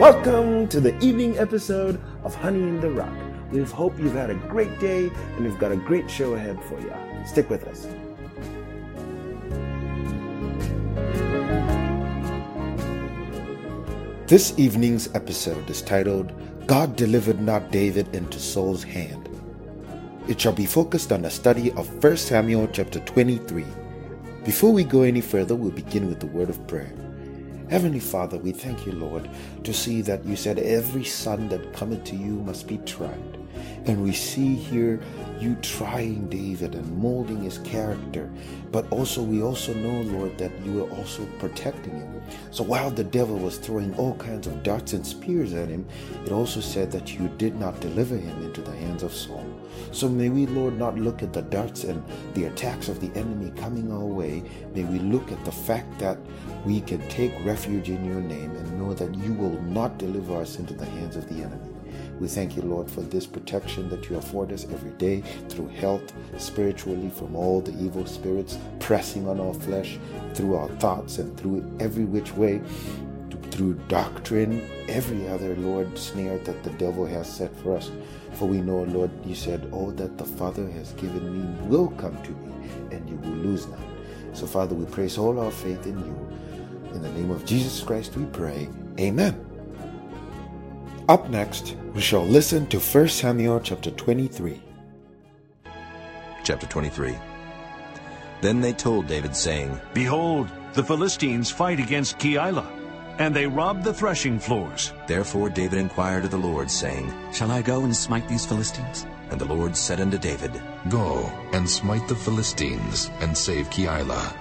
Welcome to the evening episode of Honey in the Rock. We hope you've had a great day and we've got a great show ahead for you. Stick with us. This evening's episode is titled God Delivered Not David into Saul's Hand. It shall be focused on a study of 1 Samuel chapter 23. Before we go any further, we'll begin with the word of prayer. Heavenly Father, we thank you, Lord, to see that you said every son that cometh to you must be tried. And we see here you trying David and molding his character. But also, we also know, Lord, that you were also protecting him. So while the devil was throwing all kinds of darts and spears at him, it also said that you did not deliver him into the hands of Saul. So may we, Lord, not look at the darts and the attacks of the enemy coming our way. May we look at the fact that we can take refuge in your name and know that you will not deliver us into the hands of the enemy. We thank you, Lord, for this protection that you afford us every day through health, spiritually, from all the evil spirits pressing on our flesh, through our thoughts, and through every which way, through doctrine, every other, Lord, snare that the devil has set for us. For we know, Lord, you said, All that the Father has given me will come to me, and you will lose none. So, Father, we place all our faith in you. In the name of Jesus Christ, we pray. Amen. Up next, we shall listen to 1 Samuel chapter 23. Chapter 23 Then they told David, saying, Behold, the Philistines fight against Keilah, and they rob the threshing floors. Therefore David inquired of the Lord, saying, Shall I go and smite these Philistines? And the Lord said unto David, Go and smite the Philistines, and save Keilah.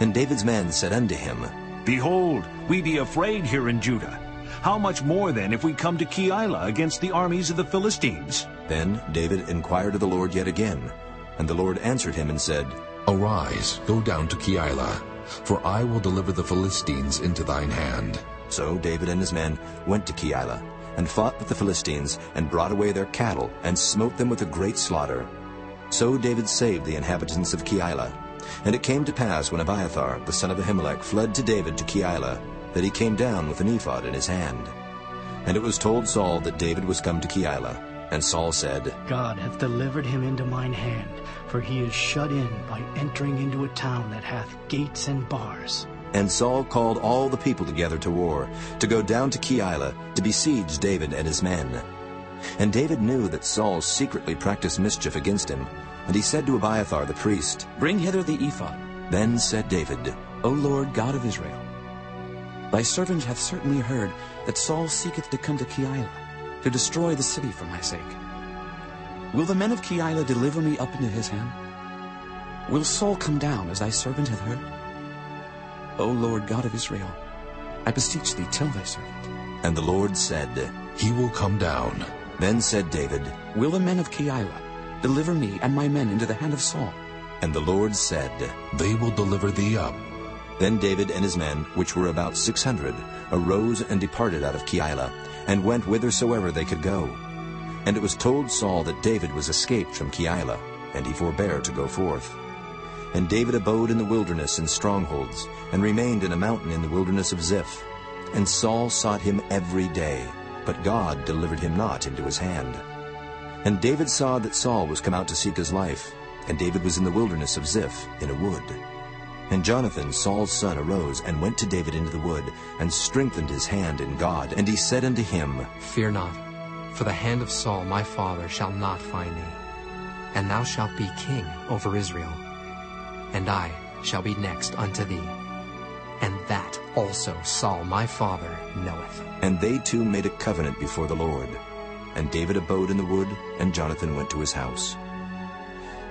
And David's men said unto him, Behold, we be afraid here in Judah. How much more then if we come to Keilah against the armies of the Philistines? Then David inquired of the Lord yet again. And the Lord answered him and said, Arise, go down to Keilah, for I will deliver the Philistines into thine hand. So David and his men went to Keilah, and fought with the Philistines, and brought away their cattle, and smote them with a great slaughter. So David saved the inhabitants of Keilah. And it came to pass when Abiathar, the son of Ahimelech, fled to David to Keilah, that he came down with an ephod in his hand. And it was told Saul that David was come to Keilah. And Saul said, God hath delivered him into mine hand, for he is shut in by entering into a town that hath gates and bars. And Saul called all the people together to war, to go down to Keilah, to besiege David and his men. And David knew that Saul secretly practiced mischief against him, and he said to Abiathar the priest, Bring hither the ephod. Then said David, O Lord God of Israel, Thy servant hath certainly heard that Saul seeketh to come to Keilah, to destroy the city for my sake. Will the men of Keilah deliver me up into his hand? Will Saul come down, as thy servant hath heard? O Lord God of Israel, I beseech thee, tell thy servant. And the Lord said, He will come down. Then said David, Will the men of Keilah deliver me and my men into the hand of Saul? And the Lord said, They will deliver thee up. Then David and his men, which were about six hundred, arose and departed out of Keilah, and went whithersoever they could go. And it was told Saul that David was escaped from Keilah, and he forbare to go forth. And David abode in the wilderness in strongholds, and remained in a mountain in the wilderness of Ziph. And Saul sought him every day, but God delivered him not into his hand. And David saw that Saul was come out to seek his life, and David was in the wilderness of Ziph in a wood. And Jonathan, Saul's son, arose and went to David into the wood, and strengthened his hand in God. And he said unto him, Fear not, for the hand of Saul my father shall not find thee. And thou shalt be king over Israel, and I shall be next unto thee. And that also Saul my father knoweth. And they two made a covenant before the Lord. And David abode in the wood, and Jonathan went to his house.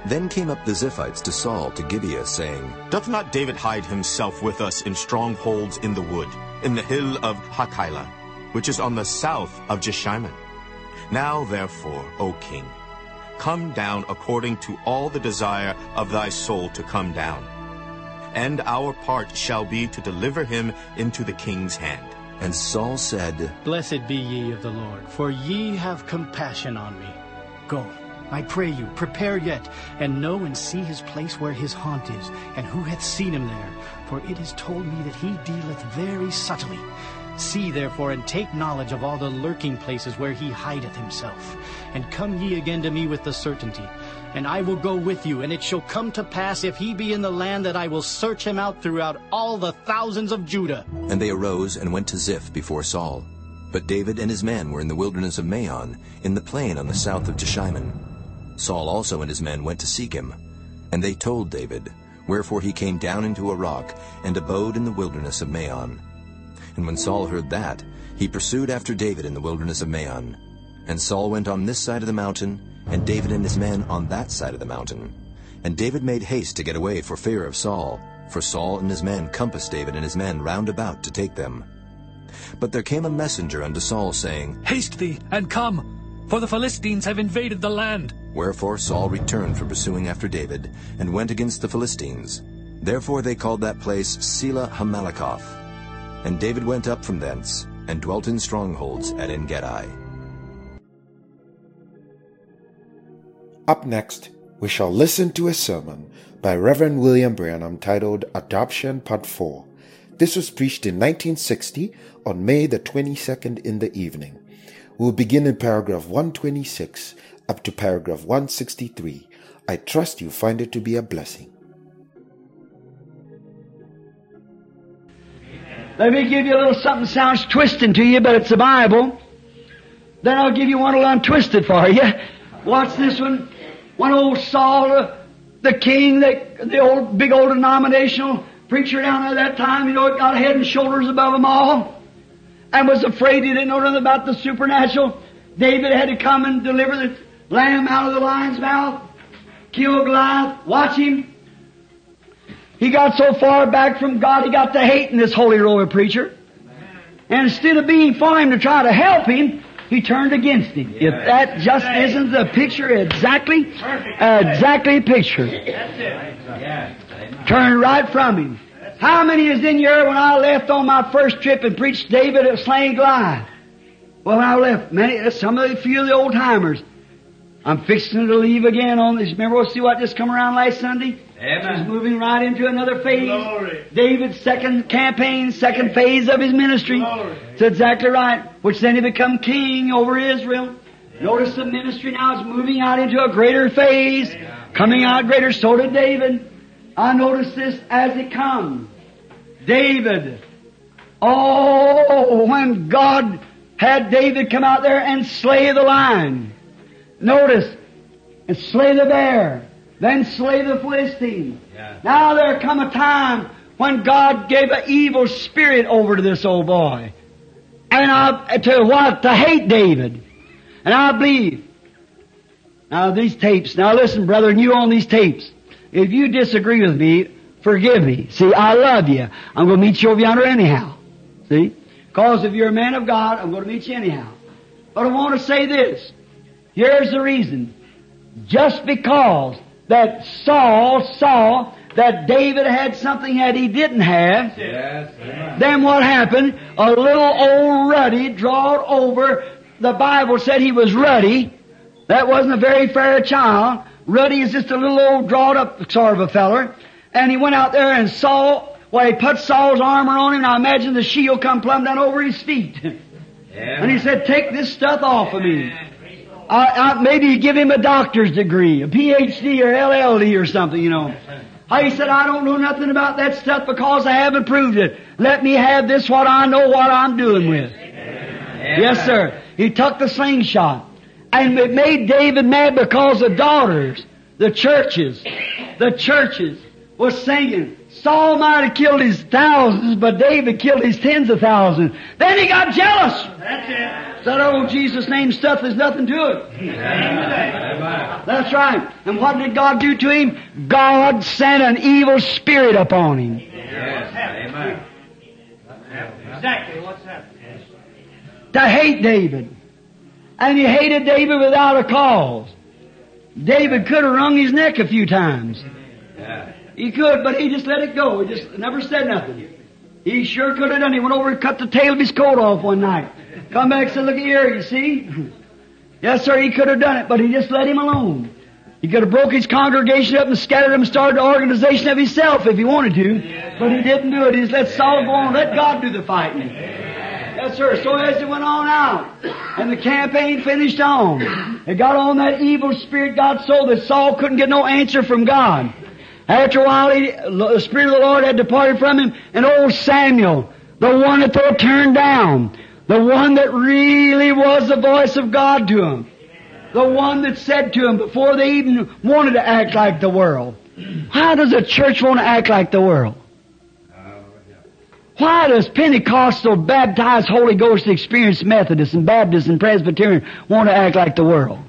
Then came up the Ziphites to Saul to Gibeah, saying, Doth not David hide himself with us in strongholds in the wood, in the hill of Hachilah, which is on the south of Jeshimon? Now therefore, O king, come down according to all the desire of thy soul to come down. And our part shall be to deliver him into the king's hand. And Saul said, Blessed be ye of the Lord, for ye have compassion on me. Go, I pray you, prepare yet, and know and see his place where his haunt is, and who hath seen him there. For it is told me that he dealeth very subtly. See therefore and take knowledge of all the lurking places where he hideth himself. And come ye again to me with the certainty. And I will go with you, and it shall come to pass, if he be in the land, that I will search him out throughout all the thousands of Judah. And they arose and went to Ziph before Saul. But David and his men were in the wilderness of Maon, in the plain on the south of Jeshimon. Saul also and his men went to seek him. And they told David, wherefore he came down into a rock, and abode in the wilderness of Maon. And when Saul heard that, he pursued after David in the wilderness of Maon. And Saul went on this side of the mountain, and David and his men on that side of the mountain. And David made haste to get away for fear of Saul, for Saul and his men compassed David and his men round about to take them. But there came a messenger unto Saul, saying, Haste thee, and come, for the Philistines have invaded the land. Wherefore Saul returned from pursuing after David, and went against the Philistines. Therefore they called that place Selahammahlekoth. And David went up from thence, and dwelt in strongholds at En-gedi. Up next, we shall listen to a sermon by Reverend William Branham titled Adoption Part 4. This was preached in 1960 on May the 22nd in the evening. We'll begin in paragraph 126 up to paragraph 163. I trust you find it to be a blessing. Let me give you a little something sounds twisting to you, but it's the Bible. Then I'll give you one little untwisted for you. Watch this one. One old Saul, uh, the king, the, the old, big old denominational preacher down there at that time, you know, it got head and shoulders above them all. And was afraid he didn't know nothing about the supernatural. David had to come and deliver the lamb out of the lion's mouth. Kill Goliath. Watch him. He got so far back from God, he got to hating this holy roller preacher. And instead of being for him to try to help him, he turned against him. If that just isn't the picture exactly, exactly picture. Turned right from him. How many is in here when I left on my first trip and preached David at slaying Goliath? Well, when I left, many, some of the few of the old timers. I'm fixing to leave again on this. Remember, we'll see what just come around last Sunday? Amen. He's moving right into another phase. Glory. David's second campaign, second phase of his ministry. Glory. That's exactly right. Which then he become king over Israel. Notice the ministry now is moving out into a greater phase, coming out greater. So did David. I notice this as it comes. David. Oh, when God had David come out there and slay the lion. Notice, and slay the bear, then slay the Philistine. Now there come a time when God gave an evil spirit over to this old boy. And I, to what? To hate David. And I believe, now these tapes, now listen brother, and you on these tapes, if you disagree with me, forgive me. See, I love you. I'm going to meet you over yonder anyhow. See? Because if you're a man of God, I'm going to meet you anyhow. But I want to say this. Here's the reason. Just because that Saul saw that David had something that he didn't have, yes, then what happened? A little old ruddy drawed over. The Bible said he was ruddy. That wasn't a very fair child. Ruddy is just a little old drawed up sort of a feller. And he went out there and saw, well, he put Saul's armor on him, and I imagine the shield come plumb down over his feet. and he said, take this stuff off of me. I, I, maybe you give him a doctor's degree, a PhD or LLD or something, you know. How he said, I don't know nothing about that stuff because I haven't proved it. Let me have this what I know what I'm doing with. Yes, sir. He took the slingshot. And it made David mad because the daughters, the churches, the churches were singing, Saul might have killed his thousands, but David killed his tens of thousands. Then he got jealous. That's it. That old Jesus name stuff, there's nothing to it. That's right. And what did God do to him? God sent an evil spirit upon him. Yes. Amen. Exactly. What's that? To hate David. And he hated David without a cause. David could have wrung his neck a few times. He could, but he just let it go. He just never said nothing. He sure could have done. He went over and cut the tail of his coat off one night. Come back and said, look here, you see? yes, sir, he could have done it, but he just let him alone. He could have broke his congregation up and scattered them and started an organization of himself if he wanted to. But he didn't do it. He just let Saul go on. Let God do the fighting. Yes, sir. So as it went on out, and the campaign finished on, it got on that evil spirit got so that Saul couldn't get no answer from God. After a while, he, the Spirit of the Lord had departed from him, and old Samuel, the one that they turned down, the one that really was the voice of God to him, the one that said to him before they even wanted to act like the world. How does a church want to act like the world? Why does Pentecostal, baptized, Holy Ghost experienced Methodists and Baptists and Presbyterian want to act like the world?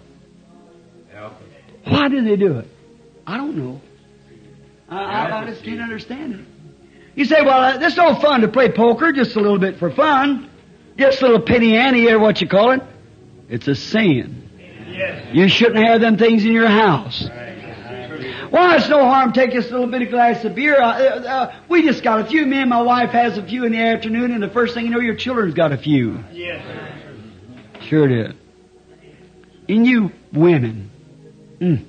Why do they do it? I don't know. I, I, I just can't understand it. You say, well, uh, it's no fun to play poker, just a little bit for fun. Just a little penny ante or what you call it. It's a sin. You shouldn't have them things in your house. Well, it's no harm taking us a little bit of glass of beer. Uh, uh, we just got a few. Me and my wife has a few in the afternoon, and the first thing you know, your children's got a few. Yes. Sure it is. And you women. Mm.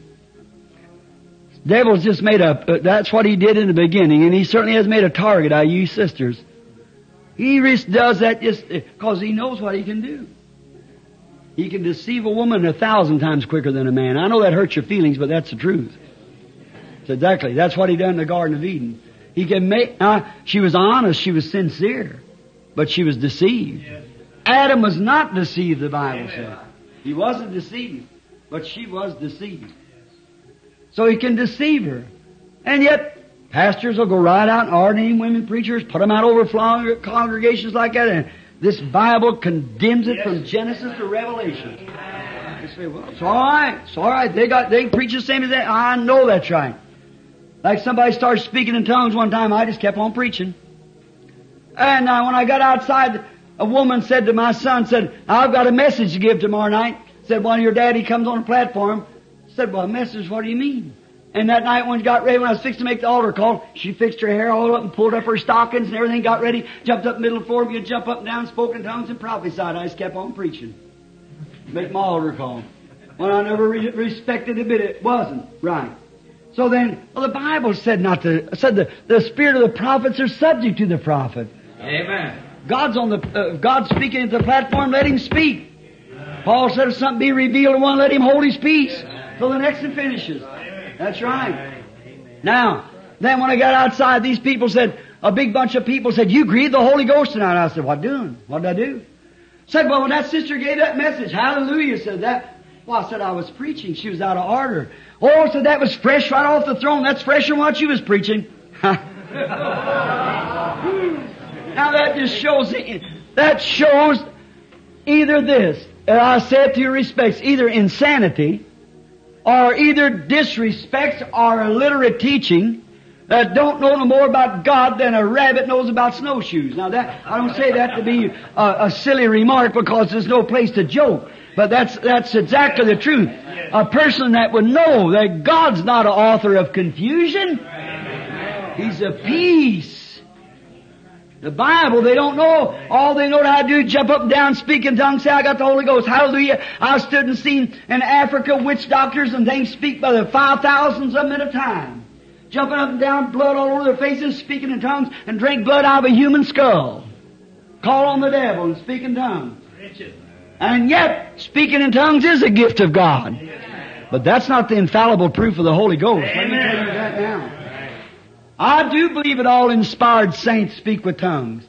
Devil's just made a, uh, that's what he did in the beginning, and he certainly has made a target out of you sisters. He just does that just because he knows what he can do. He can deceive a woman a thousand times quicker than a man. I know that hurts your feelings, but that's the truth. Exactly. That's what he done in the Garden of Eden. He can make, uh, she was honest, she was sincere, but she was deceived. Adam was not deceived, the Bible says. He wasn't deceived, but she was deceived. So he can deceive her. And yet, pastors will go right out and ordain women preachers, put them out over congregations like that, and this Bible condemns it from Genesis to Revelation. You say, well, it's alright, it's alright, they got, they preach the same as that. I know that's right. Like somebody started speaking in tongues one time, I just kept on preaching. And uh, when I got outside, a woman said to my son, said, I've got a message to give tomorrow night. Said, when your daddy comes on the platform, said, well, a message, what do you mean? And that night when she got ready, when I was fixing to make the altar call, she fixed her hair all up and pulled up her stockings and everything, got ready, jumped up middle of the floor, you jump up and down, spoke in tongues and prophesied. I just kept on preaching. Make my altar call. When I never re- respected a bit, it wasn't right. So then, well, the Bible said not to, said the, the spirit of the prophets are subject to the prophet. Amen. God's on the, uh, God's speaking at the platform, let him speak. Paul said if something be revealed to one, let him hold his peace till the next one finishes. That's right. Now, then when I got outside, these people said, a big bunch of people said, you grieved the Holy Ghost tonight. I said, what doing? What did I do? Said, well, when that sister gave that message, hallelujah, said that. Well, I said, I was preaching. She was out of order. Oh, said that was fresh right off the throne. That's fresher than what she was preaching. now that just shows, that shows either this, and I say it to your respects, either insanity, or either disrespects or illiterate teaching that don't know no more about God than a rabbit knows about snowshoes. Now that, I don't say that to be a, a silly remark because there's no place to joke. But that's, that's exactly the truth. A person that would know that God's not an author of confusion. He's a peace. The Bible, they don't know. All they know how to do is jump up and down, speak in tongues, say, I got the Holy Ghost. Hallelujah. I stood and seen in Africa witch doctors and things speak by the five thousands of them at a time. Jumping up and down, blood all over their faces, speaking in tongues, and drink blood out of a human skull. Call on the devil and speak in tongues. And yet, speaking in tongues is a gift of God. But that's not the infallible proof of the Holy Ghost. Let me tell you that now. I do believe it all inspired saints speak with tongues.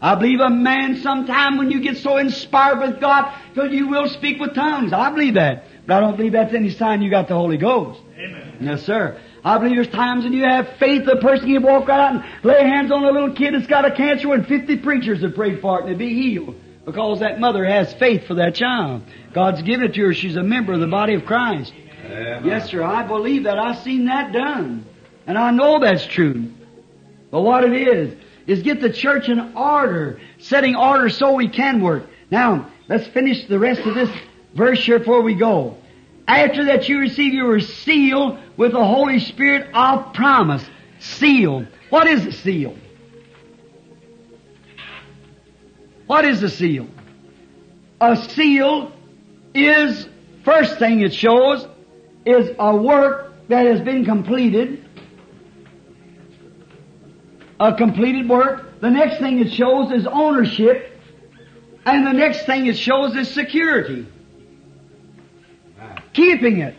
I believe a man sometime when you get so inspired with God, that you will speak with tongues. I believe that. But I don't believe that's any sign you got the Holy Ghost. Amen. Yes, sir. I believe there's times when you have faith, a person can walk right out and lay hands on a little kid that's got a cancer and 50 preachers have prayed for it and it'll be healed. Because that mother has faith for that child. God's given it to her. She's a member of the body of Christ. Yes, sir. I believe that. I've seen that done. And I know that's true. But what it is, is get the church in order, setting order so we can work. Now, let's finish the rest of this verse here before we go. After that you receive, you were sealed with the Holy Spirit of promise. Sealed. What is a seal? What is a seal? A seal is, first thing it shows, is a work that has been completed. A completed work. The next thing it shows is ownership. And the next thing it shows is security. Keeping it.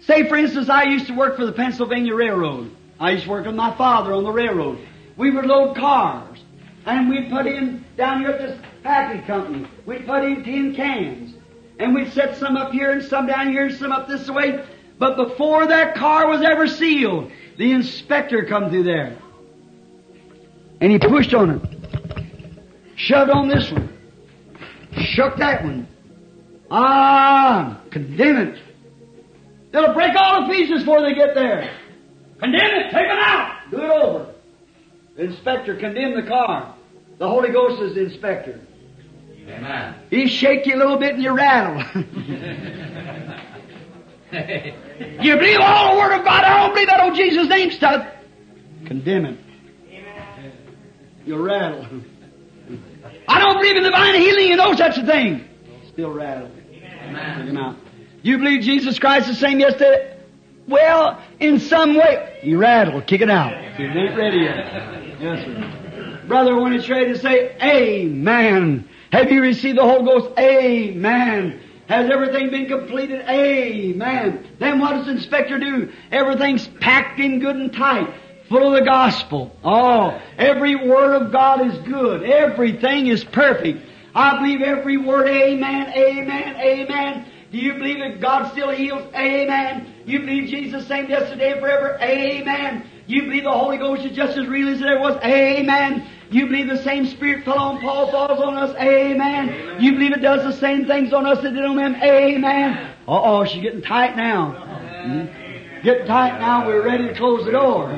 Say, for instance, I used to work for the Pennsylvania Railroad. I used to work with my father on the railroad. We would load cars, and we'd put in down here at this packing company. We'd put in tin cans, and we'd set some up here and some down here and some up this way. But before that car was ever sealed, the inspector come through there, and he pushed on it, shoved on this one, shook that one. Ah, condemn it. They'll break all the pieces before they get there. Condemn it, take it out, do it over. The inspector condemned the car. The Holy Ghost is the inspector. Amen. He shake you a little bit and you rattle. you believe all the Word of God, I don't believe that old Jesus name stuff. Condemn it. You'll rattle. I don't believe in divine healing and no such a thing. Still rattle. Take him out. You believe Jesus Christ the same yesterday? Well, in some way. You rattle, kick it out. It ain't ready yet. Yes, sir. Brother, when it's ready to say, Amen. Have you received the Holy Ghost? Amen. Has everything been completed? Amen. Then what does the inspector do? Everything's packed in good and tight, full of the gospel. Oh, every word of God is good. Everything is perfect. I believe every word, amen, amen, amen. Do you believe that God still heals? Amen. You believe Jesus same yesterday and forever? Amen. You believe the Holy Ghost is just as real as there was? Amen. You believe the same Spirit fell on Paul, falls on us? Amen. You believe it does the same things on us that did on them? Amen. Uh-oh, she's getting tight now. Hmm? Getting tight now, we're ready to close the door.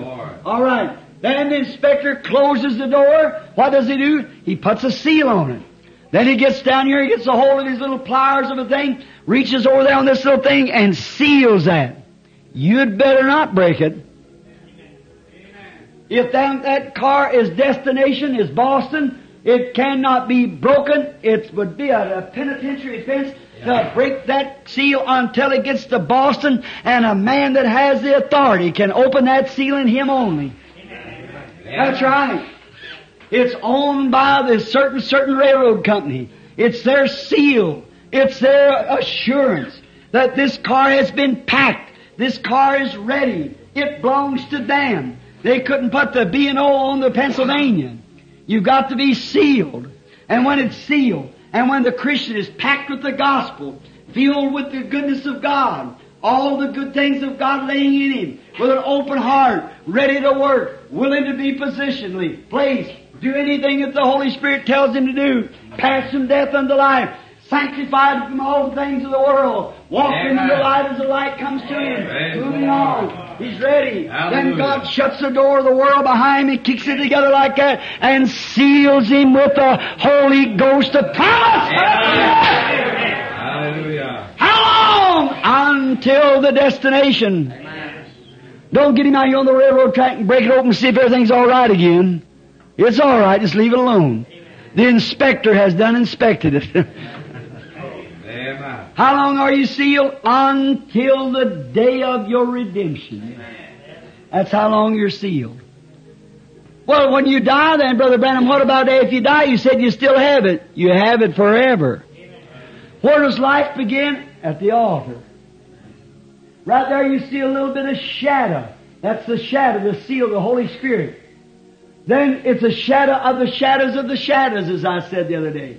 All right. Then the inspector closes the door. What does he do? He puts a seal on it. Then he gets down here, he gets a hold of these little pliers of a thing, reaches over there on this little thing and seals that. You'd better not break it. If that, that car is destination is Boston, it cannot be broken. It would be a, a penitentiary offense to break that seal until it gets to Boston, and a man that has the authority can open that seal in him only. That's right. It's owned by this certain, certain railroad company. It's their seal. It's their assurance that this car has been packed. This car is ready. It belongs to them. They couldn't put the B and O on the Pennsylvania. You've got to be sealed. And when it's sealed, and when the Christian is packed with the gospel, filled with the goodness of God, all the good things of God laying in him, with an open heart, ready to work, willing to be positionally placed, do anything that the Holy Spirit tells him to do, pass from death unto life, sanctified from all the things of the world, walking in the light as the light comes to him, moving on. He's ready. Then God shuts the door of the world behind him, kicks it together like that, and seals him with the Holy Ghost of promise. Hallelujah. How long? Until the destination. Don't get him out here on the railroad track and break it open and see if everything's all right again. It's all right. Just leave it alone. The inspector has done inspected it. Amen. How long are you sealed? Until the day of your redemption. That's how long you're sealed. Well, when you die then, Brother Branham, what about if you die? You said you still have it. You have it forever. Where does life begin? At the altar. Right there you see a little bit of shadow. That's the shadow, the seal of the Holy Spirit. Then it's a shadow of the shadows of the shadows, as I said the other day.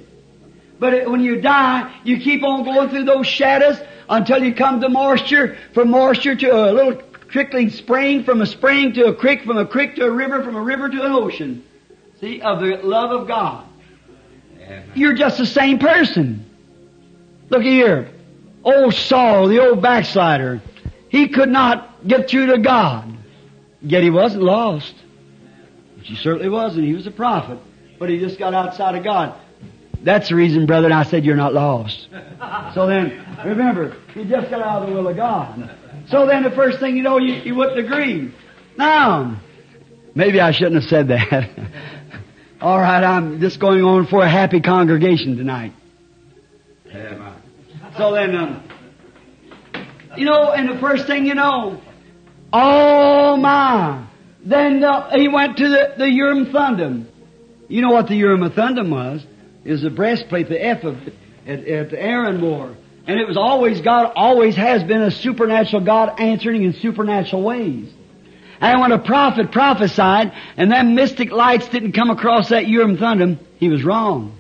But when you die, you keep on going through those shadows until you come to moisture, from moisture to a little trickling spring, from a spring to a creek, from a creek to a river, from a river to an ocean. See, of the love of God. You're just the same person. Look here. Old Saul, the old backslider, he could not get through to God. Yet he wasn't lost. Which he certainly wasn't. He was a prophet. But he just got outside of God. That's the reason, brother, I said you're not lost. So then, remember, you just got out of the will of God. So then the first thing you know, you, you wouldn't agree. Now, maybe I shouldn't have said that. All right, I'm just going on for a happy congregation tonight. So then, um, you know, and the first thing you know, oh my, then the, he went to the, the Urim Thummim. You know what the Urim Thummim was? Is the breastplate, the ephod at, at the Aaron wore. And it was always God, always has been a supernatural God answering in supernatural ways. And when a prophet prophesied and them mystic lights didn't come across that Urim Thummim, he was wrong.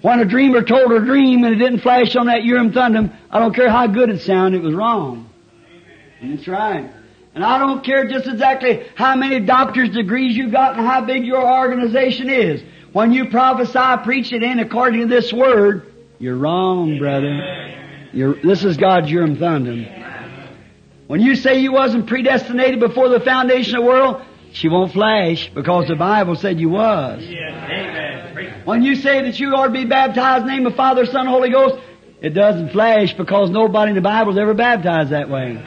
When a dreamer told a dream and it didn't flash on that Urim Thummim, I don't care how good it sounded, it was wrong. And that's right. And I don't care just exactly how many doctor's degrees you got and how big your organization is. When you prophesy, preach it in according to this word, you're wrong, brother. You're, this is God's Urim Thummim. When you say you wasn't predestinated before the foundation of the world, she won't flash because the Bible said you was. When you say that you ought to be baptized in the name of Father, Son, Holy Ghost, it doesn't flash because nobody in the Bible is ever baptized that way.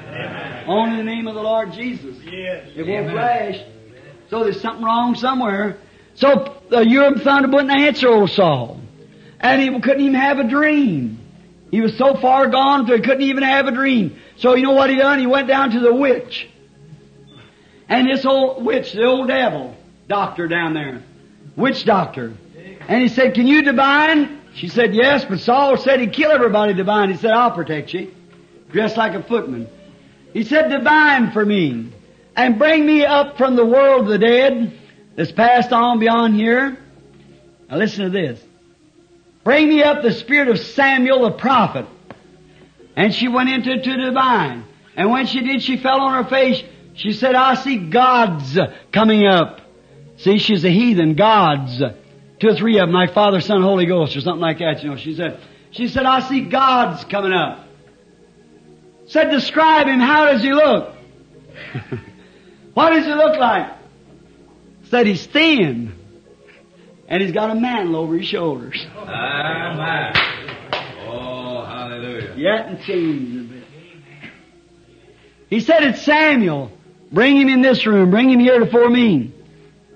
Only in the name of the Lord Jesus. It won't flash. So there's something wrong somewhere. So the Urim Thummim wouldn't answer old Saul. And he couldn't even have a dream. He was so far gone that he couldn't even have a dream. So you know what he done? He went down to the witch. And this old witch, the old devil, doctor down there, witch doctor. And he said, can you divine? She said, yes, but Saul said he'd kill everybody divine. He said, I'll protect you. Dressed like a footman. He said, divine for me. And bring me up from the world of the dead that's passed on beyond here. Now listen to this. Bring me up the spirit of Samuel the prophet. And she went into to the divine. And when she did, she fell on her face. She said, I see gods coming up. See, she's a heathen, gods. Two or three of them, like Father, Son, Holy Ghost, or something like that, you know. She said, she said, I see gods coming up. Said, describe him. How does he look? what does he look like? Said he's thin. And he's got a mantle over his shoulders. Amen. Oh, hallelujah. Yet and changed a bit. He said it's Samuel. Bring him in this room. Bring him here before me.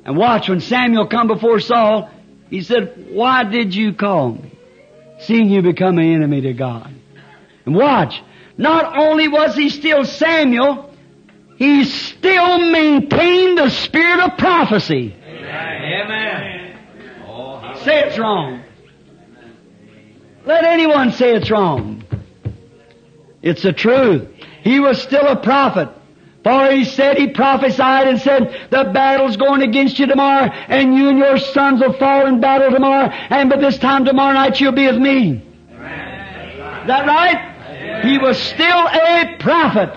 And watch, when Samuel come before Saul, he said, Why did you call me? Seeing you become an enemy to God. And watch, not only was he still Samuel, he still maintained the spirit of prophecy. Amen. Say it's wrong. Let anyone say it's wrong. It's the truth. He was still a prophet. For he said, he prophesied and said, the battle's going against you tomorrow, and you and your sons will fall in battle tomorrow, and by this time tomorrow night you'll be with me. Is that right? He was still a prophet.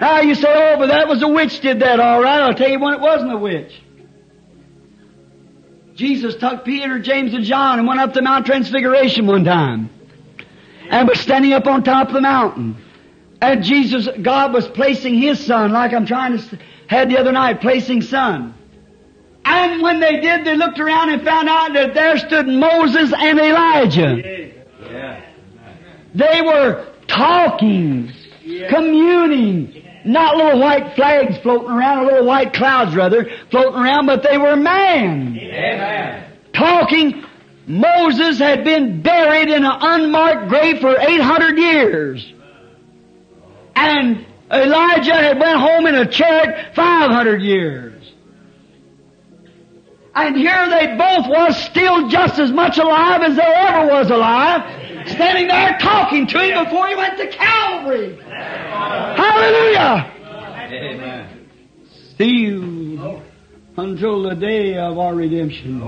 Now you say, oh, but that was a witch did that, all right. I'll tell you when it wasn't a witch. Jesus took Peter, James, and John and went up the Mount Transfiguration one time. And was standing up on top of the mountain. And Jesus, God was placing His Son, like I'm trying to had the other night, placing Son. And when they did, they looked around and found out that there stood Moses and Elijah. They were talking, communing, not little white flags floating around, or little white clouds rather, floating around, but they were man. Amen. Talking, Moses had been buried in an unmarked grave for 800 years. And Elijah had went home in a chariot 500 years. And here they both was still just as much alive as they ever was alive, standing there talking to him before he went to Calvary. Hallelujah! Amen. Sealed until the day of our redemption.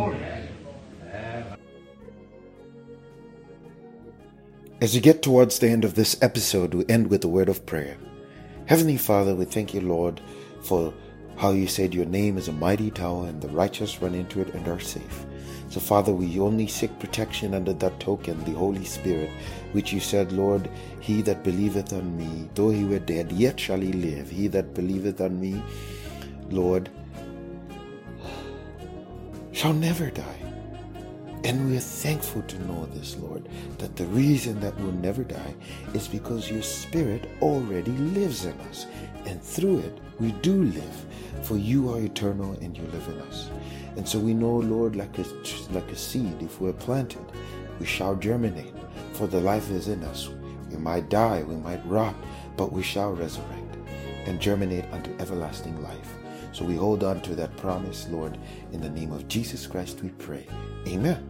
As we get towards the end of this episode, we end with a word of prayer. Heavenly Father, we thank you, Lord, for how you said your name is a mighty tower and the righteous run into it and are safe. So, Father, we only seek protection under that token, the Holy Spirit, which you said, Lord, he that believeth on me, though he were dead, yet shall he live. He that believeth on me, Lord, shall never die. And we are thankful to know this, Lord, that the reason that we'll never die is because your Spirit already lives in us. And through it, we do live. For you are eternal and you live in us. And so we know, Lord, like a, like a seed, if we're planted, we shall germinate. For the life is in us. We might die, we might rot, but we shall resurrect and germinate unto everlasting life. So we hold on to that promise, Lord. In the name of Jesus Christ we pray. Amen.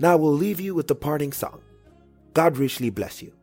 Now we'll leave you with the parting song. God richly bless you.